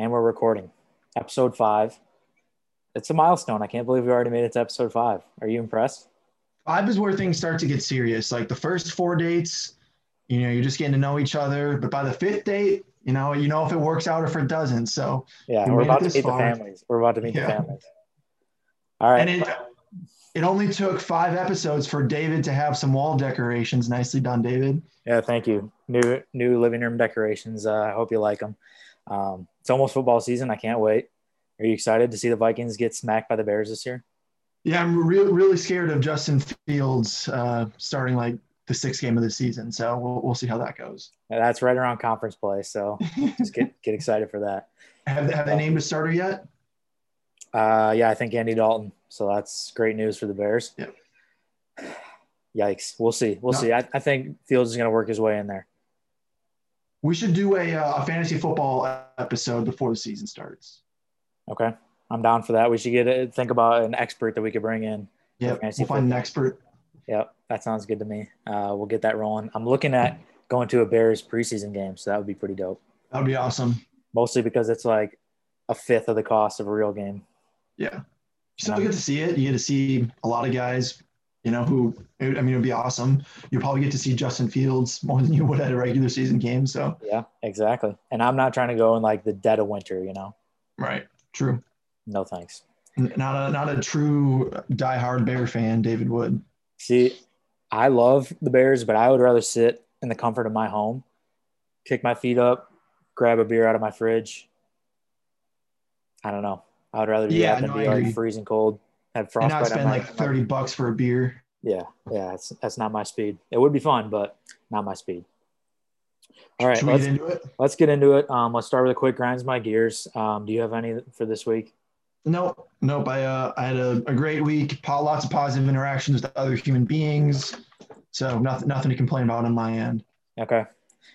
and we're recording episode five. It's a milestone. I can't believe we already made it to episode five. Are you impressed? Five is where things start to get serious. Like the first four dates, you know, you're just getting to know each other. But by the fifth date, you know, you know if it works out or if it doesn't. So Yeah, we we're about to meet the families. We're about to meet Yeah. the families. All right. And it it only took five episodes for David to have some wall decorations. Nicely done, David. Yeah, thank you. New new living room decorations. Uh, I hope you like them. Um, it's almost football season. I can't wait. Are you excited to see the Vikings get smacked by the Bears this year? Yeah, I'm really really scared of Justin Fields uh, starting like the sixth game of the season. So we'll we'll see how that goes. That's right around conference play, so just get get excited for that. Have have they named a starter yet? Uh, yeah, I think Andy Dalton. So that's great news for the Bears. Yep. Yikes. We'll see. We'll No. see. I, I think Fields is going to work his way in there. We should do a, uh, a fantasy football episode before the season starts. Okay. I'm down for that. We should get it. Think about an expert that we could bring in. Yeah, we'll find an expert. Yep. That sounds good to me. Uh, we'll get that rolling. I'm looking at going to a Bears preseason game. So that would be pretty dope. That would be awesome. Mostly because it's like a fifth of the cost of a real game. Yeah. You still get to see it. You get to see a lot of guys, you know, who, I mean, it would be awesome. You'll probably get to see Justin Fields more than you would at a regular season game. So, Yeah, exactly. And I'm not trying to go in like the dead of winter, you know? right. True. No thanks. Not a, not a true diehard Bear fan, David Wood. See, I love the Bears, but I would rather sit in the comfort of my home, kick my feet up, grab a beer out of my fridge. I don't know. I would rather do Yeah, that than no, be like freezing cold, have And frostbite. not on spend like 30 bucks for a beer. Yeah, yeah, that's that's not my speed. It would be fun, but not my speed. All right, let's get into it? let's get into it. Um, let's start with a quick grinds my gears. Um, do you have any for this week? Nope. Nope. I, uh, I had a, a great week, lots of positive interactions with other human beings. So nothing, nothing to complain about on my end. Okay.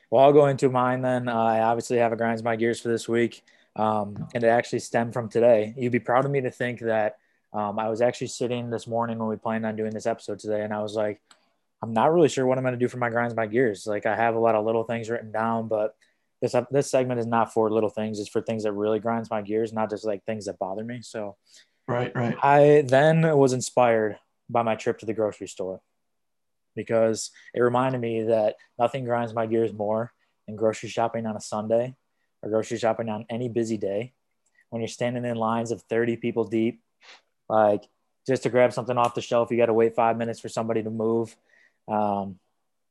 Well, I'll go into mine then. Uh, I obviously have a grinds my gears for this week, um, and it actually stemmed from today. You'd be proud of me to think that um, I was actually sitting this morning when we planned on doing this episode today, and I was like, I'm not really sure what I'm going to do for my grinds my gears. Like I have a lot of little things written down, but this this segment is not for little things. It's for things that really grinds my gears, not just like things that bother me. So Right. Right. I then was inspired by my trip to the grocery store because it reminded me that nothing grinds my gears more than grocery shopping on a Sunday or grocery shopping on any busy day when you're standing in lines of 30 people deep. Like just to grab something off the shelf, you got to wait five minutes for somebody to move. Um,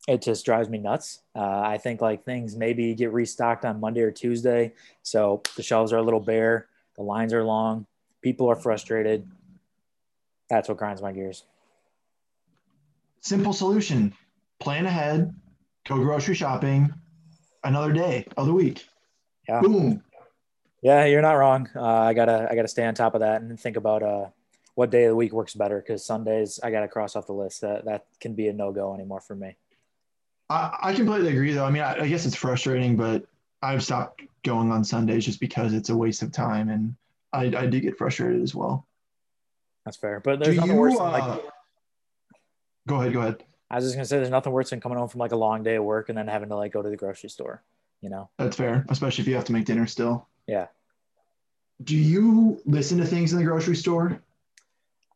it just drives me nuts. Uh, I think like things maybe get restocked on Monday or Tuesday. So the shelves are a little bare, the lines are long, people are frustrated. That's what grinds my gears. Simple solution. Plan ahead. Go grocery shopping. Another day of the week. Yeah. Boom. Yeah, you're not wrong. Uh, I gotta I gotta stay on top of that and think about uh, what day of the week works better because Sundays I gotta cross off the list. That that can be a no go anymore for me. I, I completely agree, though. I mean, I, I guess it's frustrating, but I've stopped going on Sundays just because it's a waste of time, and I, I do get frustrated as well. That's fair. But Do there's nothing you? worse than Uh, like go ahead. Go ahead. I was just gonna say there's nothing worse than coming home from like a long day of work and then having to like go to the grocery store. You know? That's fair, especially if you have to make dinner still. Yeah. Do you listen to things in the grocery store?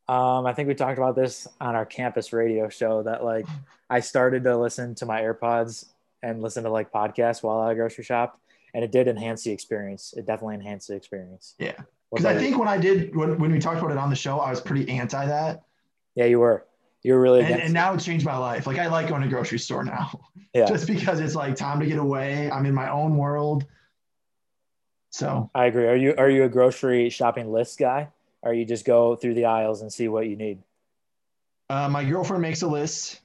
Um, I think we talked about this on our campus radio show that like I started to listen to my AirPods and listen to like podcasts while I grocery shopped, and it did enhance the experience. It definitely enhanced the experience. Yeah. Because I think when I did, when, when we talked about it on the show, I was pretty anti that. yeah, you were, you were really And, and now it's changed my life. Like, I like going to grocery store now Yeah. just because it's like time to get away. I'm in my own world. So, I agree. Are you are you a grocery shopping list guy? Or you just go through the aisles and see what you need? uh, my girlfriend makes a list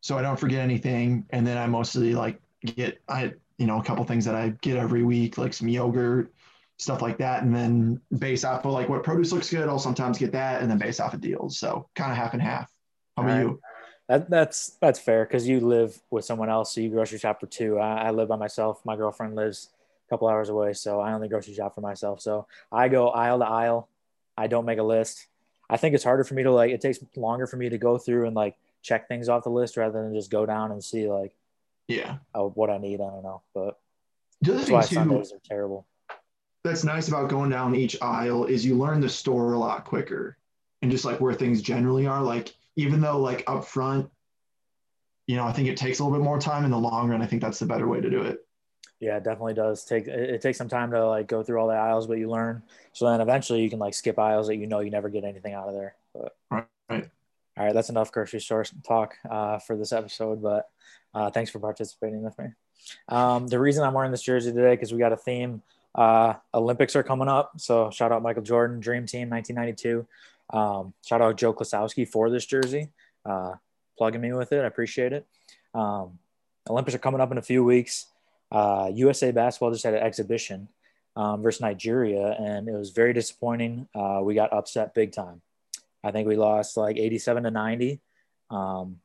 so I don't forget anything. And then I mostly like get, I, you know, a couple things that I get every week, like some yogurt, stuff like that. And then base off of like what produce looks good, I'll sometimes get that and then base off of deals. So kind of half and half. How about right. you? That, that's that's fair because you live with someone else, so you grocery shop for two. I, I live by myself. My girlfriend lives a couple hours away, so I only grocery shop for myself. So I go aisle to aisle. I don't make a list. I think it's harder for me to like. It takes longer for me to go through and like check things off the list rather than just go down and see like Yeah. oh, what I need. I don't know, but The other that's why thing too, are terrible. that's nice about going down each aisle is you learn the store a lot quicker and just like where things generally are. Like even though like up front, you know, I think it takes a little bit more time in the long run. I think that's the better way to do it. Yeah, it definitely does take it, it takes some time to like go through all the aisles, but you learn. So then eventually you can like skip aisles that you know you never get anything out of there. But right. right. All right, that's enough grocery store talk uh, for this episode. But uh, thanks for participating with me. Um, the reason I'm wearing this jersey today because we got a theme. Uh, Olympics are coming up, so shout out Michael Jordan, Dream Team, 1992. Um, shout out Joe Klasowski for this jersey, uh, plugging me with it. I appreciate it. Um, Olympics are coming up in a few weeks. Uh, USA basketball just had an exhibition um, versus Nigeria, and it was very disappointing. Uh, we got upset big time. I think we lost like 87 to 90. Um,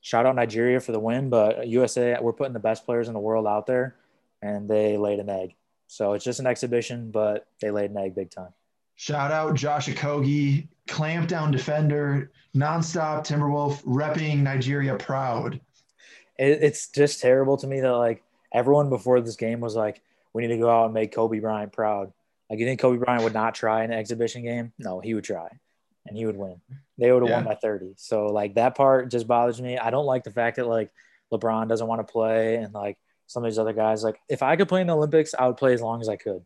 shout out Nigeria for the win, but USA, we're putting the best players in the world out there, and they laid an egg. So it's just an exhibition, but they laid an egg big time. Shout out Josh Okogie, clamp down defender, nonstop Timberwolf, repping Nigeria proud. It, it's just terrible to me that like everyone before this game was like, we need to go out and make Kobe Bryant proud. Like, you think Kobe Bryant would not try an exhibition game? No, he would try and he would win. They would have yeah. won by 30. So, like, that part just bothers me. I don't like the fact that, like, LeBron doesn't want to play and, like, some of these other guys. Like, if I could play in the Olympics, I would play as long as I could.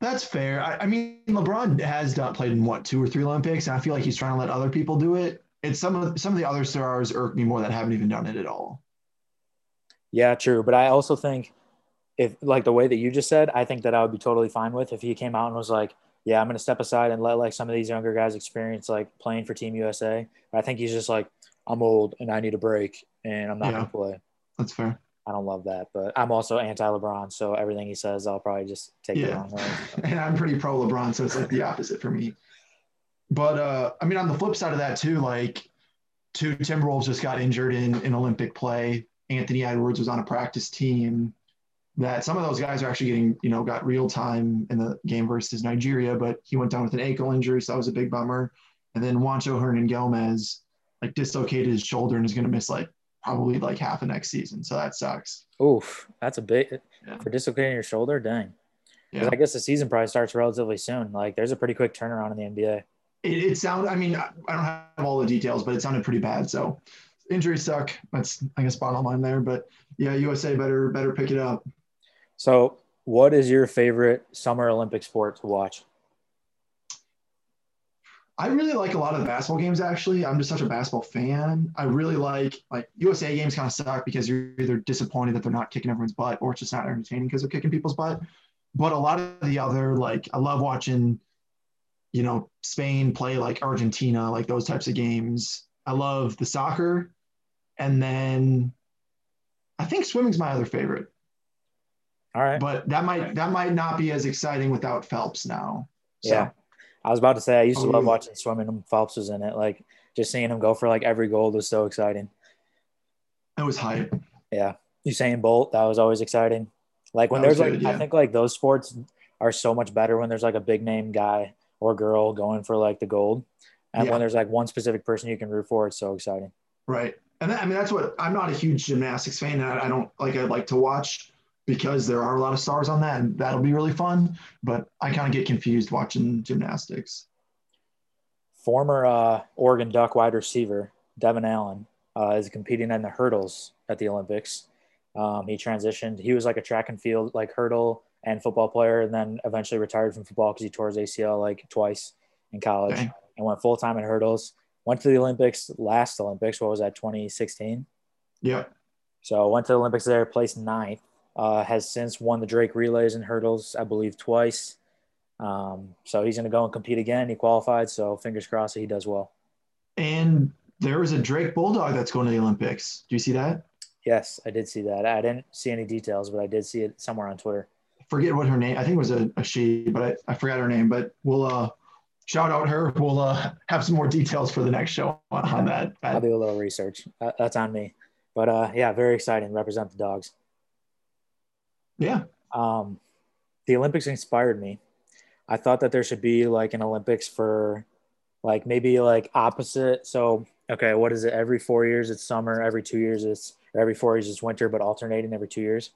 That's fair. I, I mean, LeBron has not played in what two or three Olympics, and I feel like he's trying to let other people do it. It's some of some of the other stars irk me more that haven't even done it at all. Yeah, true. But I also think if like the way that you just said, I think that I would be totally fine with if he came out and was like, yeah, I'm going to step aside and let like some of these younger guys experience like playing for Team USA. But I think he's just like, I'm old and I need a break and I'm not yeah, going to play. That's fair. I don't love that, but I'm also anti LeBron. So everything he says, I'll probably just take yeah. the wrong way. and I'm pretty pro LeBron. So it's like the opposite for me. But uh, I mean, on the flip side of that too, like two Timberwolves just got injured in, in Olympic play. Anthony Edwards was on a practice team. That some of those guys are actually getting, you know, got real time in the game versus Nigeria, but he went down with an ankle injury, so that was a big bummer. And then Juancho Hernangomez like dislocated his shoulder and is going to miss like probably like half of next season. So that sucks. Oof, that's a bit yeah. for dislocating your shoulder. Dang. Yeah. I guess the season probably starts relatively soon. Like there's a pretty quick turnaround in the NBA. It, it sounded. I mean, I don't have all the details, but it sounded pretty bad. So injuries suck. That's I guess bottom line there. But yeah, USA better better pick it up. So, what is your favorite summer Olympic sport to watch? I really like a lot of the basketball games. Actually, I'm just such a basketball fan. I really like like USA games. Kind of suck because you're either disappointed that they're not kicking everyone's butt, or it's just not entertaining because they're kicking people's butt. But a lot of the other like I love watching, you know, Spain play like Argentina, like those types of games. I love the soccer, and then I think swimming's my other favorite. All right, but that might that might not be as exciting without Phelps now. So. Yeah, I was about to say I used to oh, love watching swimming and Phelps was in it. Like just seeing him go for like every gold was so exciting. It was hype. Yeah. Usain Bolt, that was always exciting. Like when that there's like good, yeah. I think like those sports are so much better when there's like a big name guy or girl going for like the gold. And yeah. when there's like one specific person you can root for, it's so exciting. Right. And that, I mean that's what I'm not a huge gymnastics fan. I, I don't like I like to watch because there are a lot of stars on that and that'll be really fun. But I kind of get confused watching gymnastics. Former uh, Oregon Duck wide receiver Devin Allen uh, is competing in the hurdles at the Olympics. Um, he transitioned. He was like a track and field, like hurdle and football player, and then eventually retired from football because he tore his ACL like twice in college okay. and went full time in hurdles. Went to the Olympics last Olympics. What was that? 2016. Yeah. So went to the Olympics there, placed ninth, uh, has since won the Drake relays and hurdles, I believe, twice. Um, so he's going to go and compete again. He qualified, so fingers crossed that he does well. And there was a Drake Bulldog that's going to the Olympics. Do you see that? Yes, I did see that. I didn't see any details, but I did see it somewhere on Twitter. Forget what her name. I think it was a, a she, but I, I forgot her name. But we'll uh, shout out her. We'll uh, have some more details for the next show on that. I'll do a little research. that's on me. But uh, yeah, very exciting. Represent the dogs. Yeah. Um, the Olympics inspired me. I thought that there should be like an Olympics for like maybe like opposite. So, okay, what is it? Every four years it's summer, every two years it's, every four years it's winter, but alternating every two years.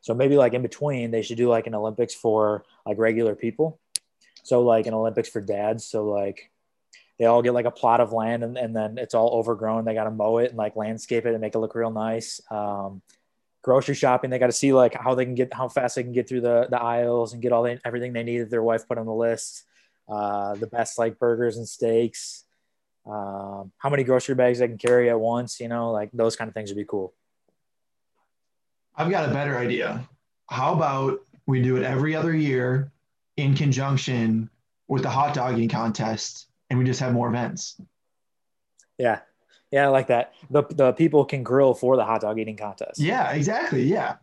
So maybe like in between, they should do like an Olympics for like regular people. So like an Olympics for dads. So like they all get like a plot of land and, and then it's all overgrown. They got to mow it and like landscape it and make it look real nice. Um, grocery shopping, they got to see like how they can get, how fast they can get through the, the aisles and get all the, everything they need that their wife put on the list. Uh, the best like burgers and steaks, um, how many grocery bags they can carry at once, you know, like those kind of things would be cool. I've got a better idea. How about we do it every other year in conjunction with the hot dogging contest and we just have more events? Yeah. Yeah, I like that. The, the people can grill for the hot dog eating contest. Yeah, exactly. Yeah.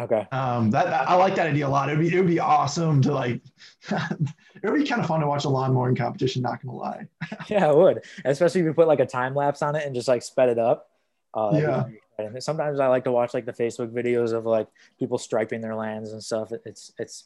Okay. Um, that, that, I like that idea a lot. It'd be it would be awesome to like. it would be kind of fun to watch a lawn mowing competition. Not gonna lie. yeah, it would, especially if you put like a time lapse on it and just like sped it up. Uh, yeah. Sometimes I like to watch like the Facebook videos of like people striping their lands and stuff. It's it's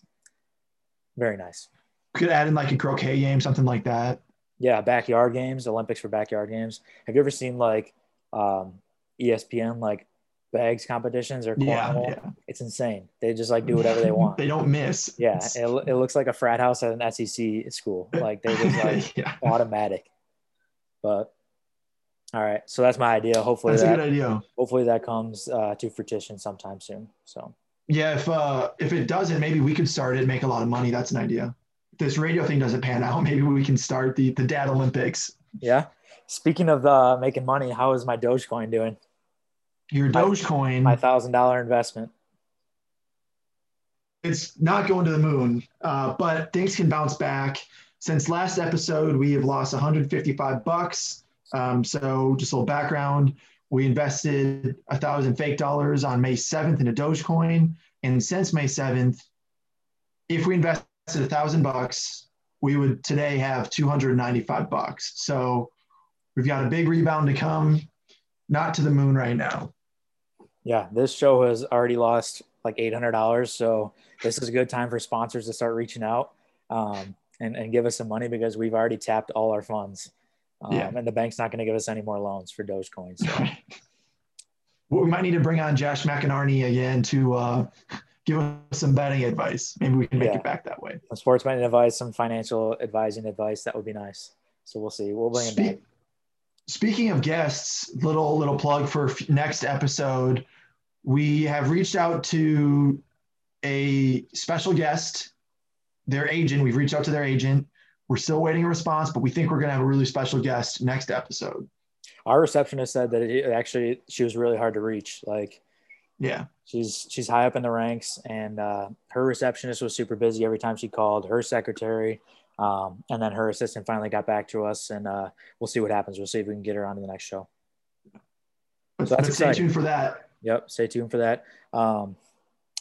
very nice. Could add in like a croquet game, something like that. Yeah, backyard games, Olympics for backyard games. Have you ever seen like um, ESPN like bags competitions or yeah, yeah, It's insane. They just like do whatever they want. they don't miss. Yeah, it, it looks like a frat house at an SEC school. Like they just like yeah. automatic. But all right, so that's my idea. Hopefully that's that, a good idea. Hopefully that comes uh, to fruition sometime soon. So yeah, if uh, if it doesn't, maybe we could start it, and make a lot of money. That's an idea. If this radio thing doesn't pan out, maybe we can start the the Dad Olympics. Yeah. Speaking of uh, making money, how is my Dogecoin doing? Your Dogecoin, my thousand dollar investment. It's not going to the moon, uh, but things can bounce back. Since last episode, we have lost 155 bucks. Um, so just a little background: we invested a thousand fake dollars on May 7th in a Dogecoin, and since May 7th, if we invested a thousand bucks, we would today have 295 bucks. So we've got a big rebound to come. Not to the moon right now. Yeah, this show has already lost like eight hundred dollars, so this is a good time for sponsors to start reaching out um, and and give us some money because we've already tapped all our funds. Um, yeah. and the bank's not going to give us any more loans for Dogecoin. So. well, we might need to bring on Josh McInerney again to uh, give us some betting advice. Maybe we can make yeah. it back that way. Some sports betting advice, some financial advising advice. That would be nice. So we'll see. We'll bring Spe- it back. Speaking of guests, little little plug for next episode we have reached out to a special guest, their agent. We've reached out to their agent. We're still waiting a response, but we think we're going to have a really special guest next episode. Our receptionist said that it actually she was really hard to reach. Like, yeah, she's she's high up in the ranks, and uh, her receptionist was super busy every time she called. Her secretary, um, and then her assistant finally got back to us, and uh, we'll see what happens. We'll see if we can get her on to the next show. So stay tuned for that. Yep. Stay tuned for that. Um,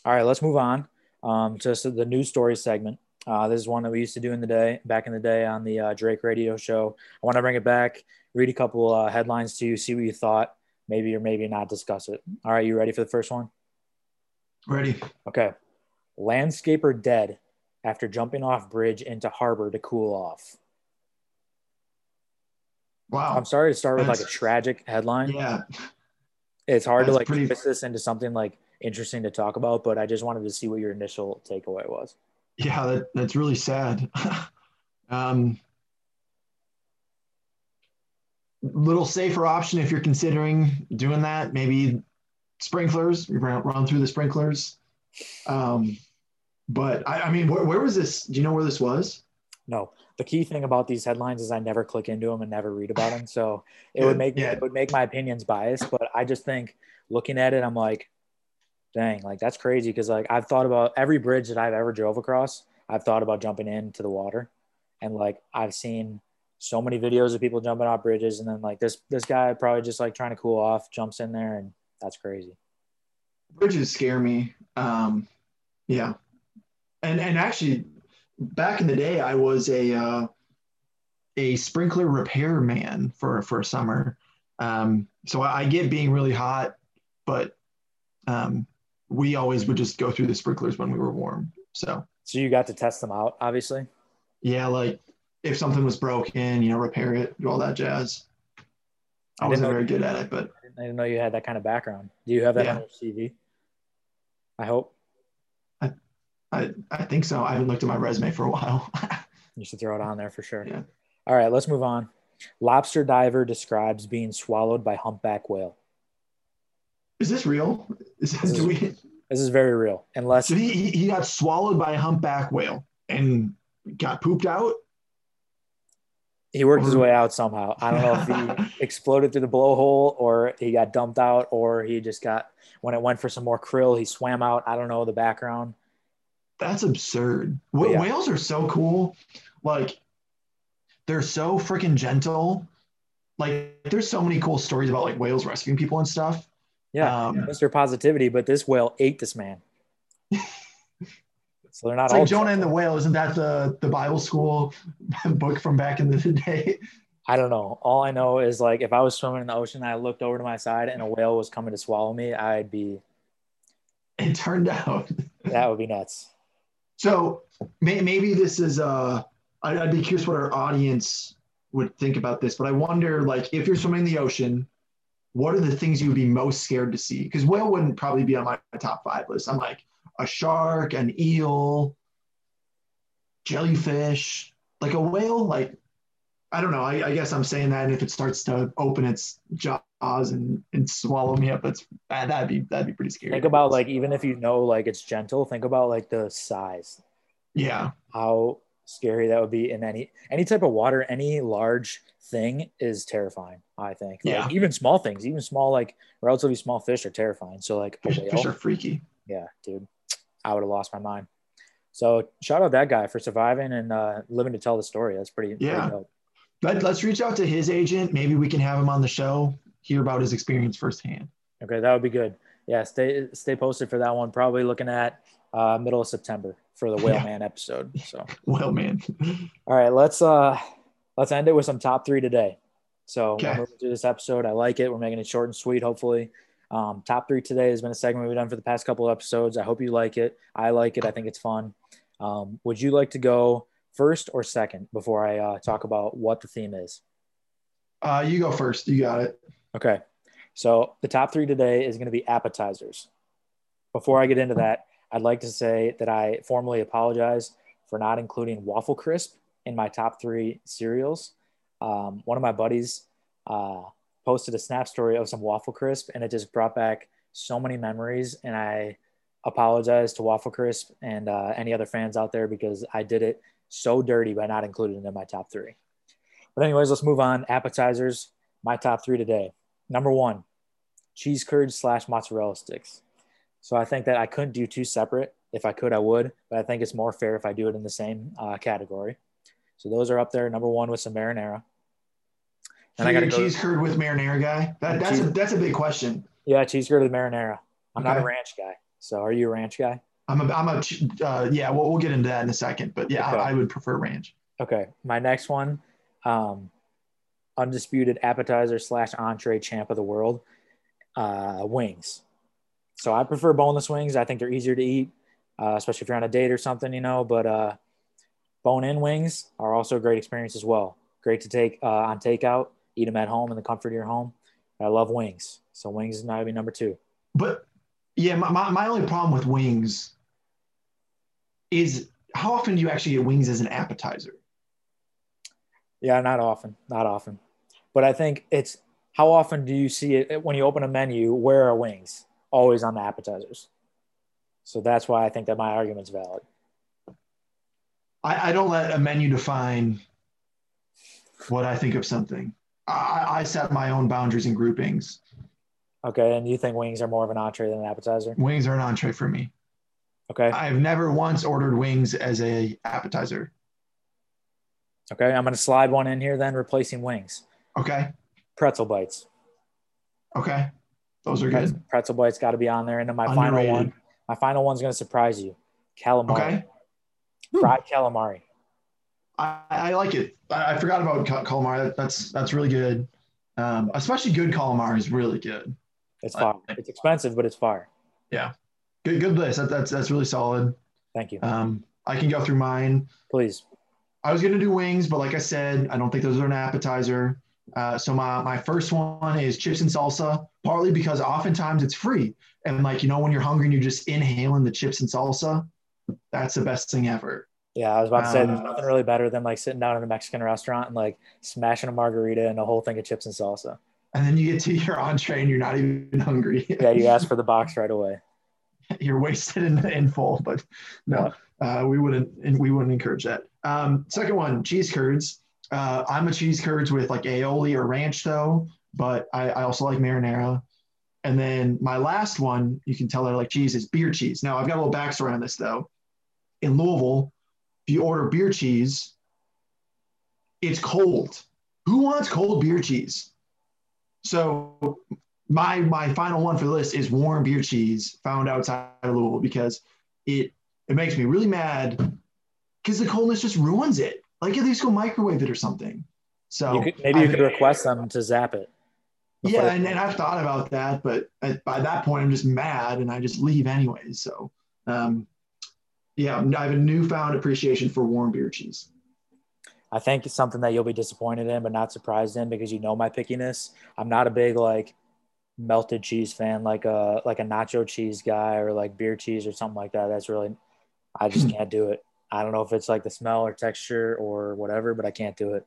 all right, let's move on um, to the news story segment. Uh, this is one that we used to do in the day, back in the day on the uh, Drake Radio Show. I want to bring it back, read a couple uh, headlines to you, see what you thought, maybe or maybe not discuss it. All right, you ready for the first one? Ready. Okay. Landscaper dead after jumping off bridge into harbor to cool off. Wow. I'm sorry to start with like a tragic headline. Yeah it's hard That's to like pretty... twist this into something like interesting to talk about, but I just wanted to see what your initial takeaway was. Yeah, that, that's really sad. um, little safer option if you're considering doing that. Maybe sprinklers. You run, run through the sprinklers. Um, but I, I mean, where, where, was this? Do you know where this was? No. The key thing about these headlines is I never click into them and never read about them. So it would make yeah. it would make my opinions biased. But I just think looking at it, I'm like, dang, like that's crazy because like I've thought about every bridge that I've ever drove across. I've thought about jumping into the water, and like I've seen so many videos of people jumping off bridges, and then like this this guy probably just like trying to cool off, jumps in there, and that's crazy. Bridges scare me. Um, yeah, and and actually back in the day, I was a uh, a sprinkler repair man for for a summer. Um, so I, I, get being really hot, but um, we always would just go through the sprinklers when we were warm. So so you got to test them out, obviously. Yeah, like if something was broken, you know, repair it, do all that jazz. I, I wasn't very good at it, but I didn't know you had that kind of background. Do you have that yeah. on your CV? I hope. I, I think so. I haven't looked at my resume for a while. You should throw it on there for sure. Yeah. All right, let's move on. Lobster diver describes being swallowed by humpback whale. Is this real? Is, This do we, This is very real. Unless so he, he got swallowed by a humpback whale and got pooped out? he worked his way out somehow. I don't know if he exploded through the blowhole or he got dumped out or he just got when it went for some more krill, he swam out. I don't know the background. That's absurd. Wh- Yeah. Whales are so cool. Like, they're so freaking gentle. Like, there's so many cool stories about like whales rescuing people and stuff. Yeah, Um, Mr. Positivity, but this whale ate this man. so they're not It's all like Jonah and the. Whale. Isn't that the the Bible school book from back in the day? I don't know. All I know is like if I was swimming in the ocean, I looked over to my side and a whale was coming to swallow me, I'd be It turned out. that would be nuts. So may, maybe this is uh I'd, I'd be curious what our audience would think about this, but I wonder like if you're swimming in the ocean, what are the things you would be most scared to see? Because whale wouldn't probably be on my top five list. I'm like a shark, an eel, jellyfish, like a whale. Like I don't know. I, I guess I'm saying that, and if it starts to open its jaws and, and swallow me up, that's that, that'd be that'd be pretty scary. Think about like even if you know like it's gentle, think about like the size. yeah, How scary that would be in any any type of water, any large thing is terrifying, I think. Like, Yeah. even small things, even small like relatively small fish are terrifying. So like fish, fish are freaky. yeah, dude, I would have lost my mind. So shout out that guy for surviving and uh, living to tell the story. That's pretty. pretty Yeah. dope. Let, let's reach out to his agent. Maybe we can have him on the show, hear about his experience firsthand. Okay, that would be good. Yeah, stay stay posted for that one. Probably looking at uh, middle of September for the Whale Yeah. Man episode. So Well, man. all right, let's uh let's end it with some top three today. So Okay. we're this episode. I like it. We're making it short and sweet, hopefully. Um, top three today has been a segment we've done for the past couple of episodes. I hope you like it. I like it. I think it's fun. Um, would you like to go first or second before I uh, talk about what the theme is? Uh, you go first. You got it. Okay. So the top three today is going to be appetizers. Before I get into that, I'd like to say that I formally apologize for not including Waffle Crisp in my top three cereals. Um, one of my buddies uh, posted a snap story of some Waffle Crisp, and it just brought back so many memories. And I apologize to Waffle Crisp and uh, any other fans out there because I did it so dirty by not including it in my top three. But, anyways, let's move on. Appetizers, my top three today. Number one, cheese curds slash mozzarella sticks. So I think that I couldn't do two separate. If I could, I would, but I think it's more fair if I do it in the same uh, category. So those are up there. Number one with some marinara. So And I gotta a cheese curd with marinara guy. That, that's a, that's a big question. Yeah, cheese curd with marinara. I'm not a ranch guy. So are you a ranch guy? I'm a, I'm a uh, yeah. We'll, we'll get into that in a second, but yeah, Okay. I, I would prefer ranch. Okay. My next one, um, undisputed appetizer slash entree champ of the world, uh, wings. So I prefer boneless wings. I think they're easier to eat, uh, especially if you're on a date or something, you know. But uh, bone-in wings are also a great experience as well. Great to take uh, on takeout, eat them at home in the comfort of your home. I love wings, so wings is now be number two. But yeah, my, my, my only problem with wings is how often do you actually get wings as an appetizer? Yeah, not often, not often. But I think it's how often do you see it when you open a menu? Where are wings? Always on the appetizers. So that's why I think that my argument's valid. I, I don't let a menu define what I think of something. I, I set my own boundaries and groupings. Okay, and you think wings are more of an entree than an appetizer? Wings are an entree for me. Okay, I've never once ordered wings as a appetizer. okay, I'm gonna slide one in here then, replacing wings. Okay. Pretzel bites. Okay. Those are Pretzel, good. pretzel bites got to be on there. And then my final one, my final one's gonna surprise you. Calamari, Okay. fried calamari. I, I like it. I, I forgot about cal- calamari. That's that's really good. Um, especially good calamari is really good. It's fire. It's expensive, but it's fire. Yeah. Good good list. That, that's that's really solid. Thank you. Um, I can go through mine. Please. I was gonna do wings, but like I said, I don't think those are an appetizer. Uh, so my my first one is chips and salsa, partly because oftentimes it's free, and like you know when you're hungry and you're just inhaling the chips and salsa, that's the best thing ever. Yeah, I was about to say there's Um, nothing really better than like sitting down in a Mexican restaurant and like smashing a margarita and a whole thing of chips and salsa. And then you get to your entree and you're not even hungry. Yeah, you ask for the box right away. you're wasted in, in full, but no, uh, we wouldn't and we wouldn't encourage that. Um, second one, cheese curds. Uh, I'm a cheese curds with like aioli or ranch though, but I, I also like marinara. And then my last one, you can tell I like cheese, is beer cheese. Now I've got a little backstory on this though. In Louisville, if you order beer cheese, it's cold. Who wants cold beer cheese? So my my final one for the list is warm beer cheese found outside of Louisville because it it makes me really mad because the coldness just ruins it. Like at least go microwave it or something. So You could, maybe you I- could request them to zap it. yeah, and, and I've thought about that, but at, by that point I'm just mad and I just leave anyways. So um, yeah, I have a newfound appreciation for warm beer cheese. I think it's something that you'll be disappointed in, but not surprised in because you know my pickiness. I'm not a big like melted cheese fan, like a like a nacho cheese guy or like beer cheese or something like that. That's really, I just can't do it. I don't know if it's like the smell or texture or whatever, but I can't do it.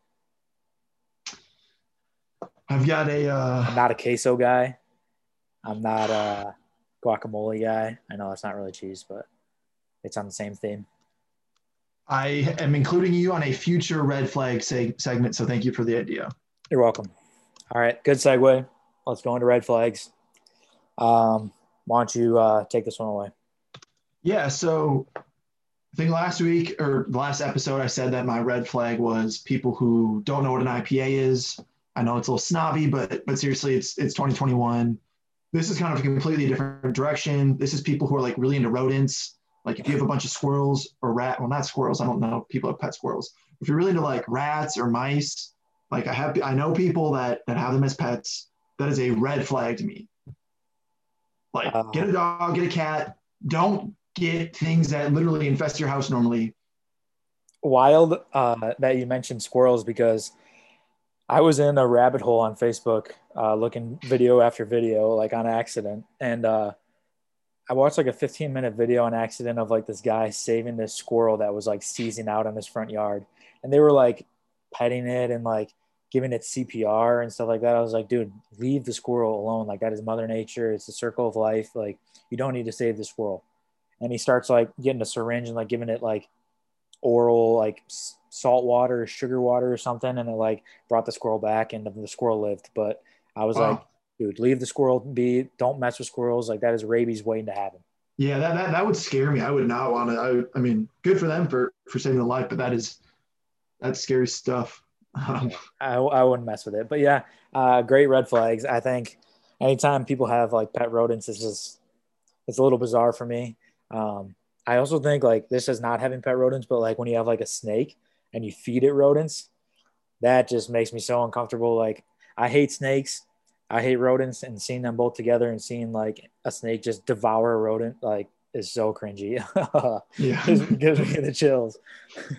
I've got a uh, I'm not a queso guy. I'm not a guacamole guy. I know that's not really cheese, but it's on the same theme. I am including you on a future red flag seg- segment, so thank you for the idea. You're welcome. All right, good segue. Let's go into red flags. Um, why don't you uh, take this one away? Yeah, so I think last week or last episode, I said that my red flag was people who don't know what an IPA is. I know it's a little snobby, but but seriously, it's it's 2021. This is kind of a completely different direction. This is people who are like really into rodents. Like if you have a bunch of squirrels or rat, well, not squirrels. I don't know. if People have pet squirrels. If you're really into like rats or mice, like I have, I know people that that have them as pets. That is a red flag to me. Like Uh, get a dog, get a cat. Don't get things that literally infest your house normally. Wild uh, that you mentioned squirrels because I was in a rabbit hole on Facebook uh, looking video after video, like on accident. And uh, I watched like a 15 minute video on accident of like this guy saving this squirrel that was like seizing out on his front yard. And they were like petting it and like giving it CPR and stuff like that. I was like, dude, leave the squirrel alone. Like that is mother nature. It's the circle of life. Like you don't need to save the squirrel. And he starts like getting a syringe and like giving it like oral like salt water, sugar water or something. And it like brought the squirrel back and the squirrel lived. But I was Wow. like, dude, leave the squirrel be. Don't mess with squirrels. Like that is rabies waiting to happen. Yeah, that, that that would scare me. I would not want to. I, I mean, good for them for for saving the life, but that is that's scary stuff. Um, I, I wouldn't mess with it. But yeah, uh, great red flags. I think anytime people have like pet rodents, it's just it's a little bizarre for me. Um, I also think like this is not having pet rodents, but like when you have like a snake and you feed it rodents, that just makes me so uncomfortable. Like I hate snakes. I hate rodents and seeing them both together and seeing like a snake just devour a rodent like is so cringy. yeah, Gives- gives me the chills.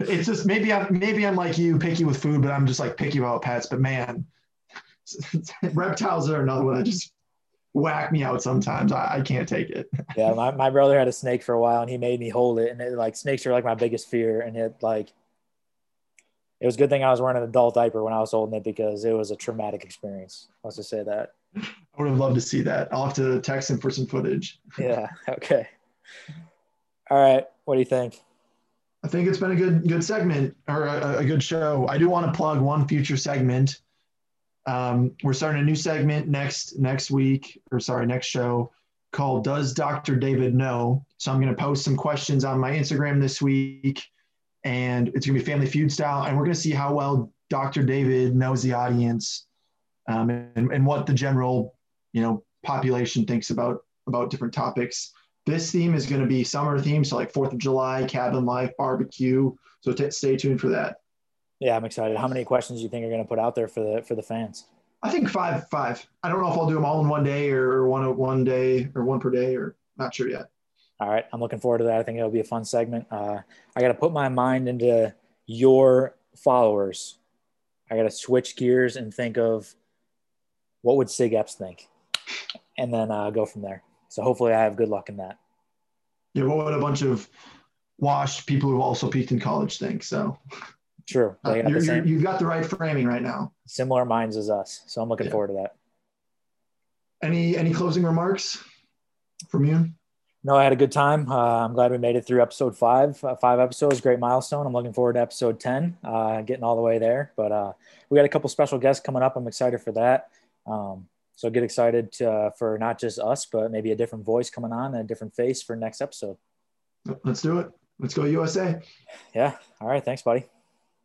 it's just maybe I'm maybe I'm like you, picky with food, but I'm just like picky about pets. But man, reptiles are another one that just whack me out sometimes. I, I can't take it. Yeah, my, my brother had a snake for a while and he made me hold it. And it, like snakes are like my biggest fear. And it like, it was a good thing I was wearing an adult diaper when I was holding it because it was a traumatic experience. Let's just say that. I would have loved to see that. I'll have to text him for some footage. Yeah. Okay. All right. What do you think? I think it's been a good good segment or a, a good show. I do want to plug one future segment. Um, we're starting a new segment next next week, or sorry, next show called "Does Dr. David Know?" So I'm going to post some questions on my Instagram this week, and it's going to be Family Feud style, and we're going to see how well Dr. David knows the audience, um, and, and what the general, you know, population thinks about about different topics. This theme is going to be summer theme, so like Fourth of July, cabin life, barbecue. So t- stay tuned for that. Yeah, I'm excited. How many questions do you think are going to put out there for the for the fans? I think five, five. I don't know if I'll do them all in one day or one one day or one per day or not sure yet. All right, I'm looking forward to that. I think it'll be a fun segment. Uh, I got to put my mind into your followers. I got to switch gears and think of what would Sig Eps think, and then uh, go from there. So hopefully, I have good luck in that. Yeah, what would a bunch of washed people who also peaked in college think? So True. uh, you're, you've got the right framing right now. similar minds as us. So I'm looking Yeah. forward to that. Any any closing remarks from you? No, I had a good time. Uh, I'm glad we made it through episode five. Uh, five episodes, great milestone. I'm looking forward to episode 10, uh, getting all the way there. But uh, we got a couple special guests coming up. I'm excited for that. Um, so get excited to, uh, for not just us, but maybe a different voice coming on and a different face for next episode. Let's do it. Let's go USA. Yeah. All right. Thanks, buddy.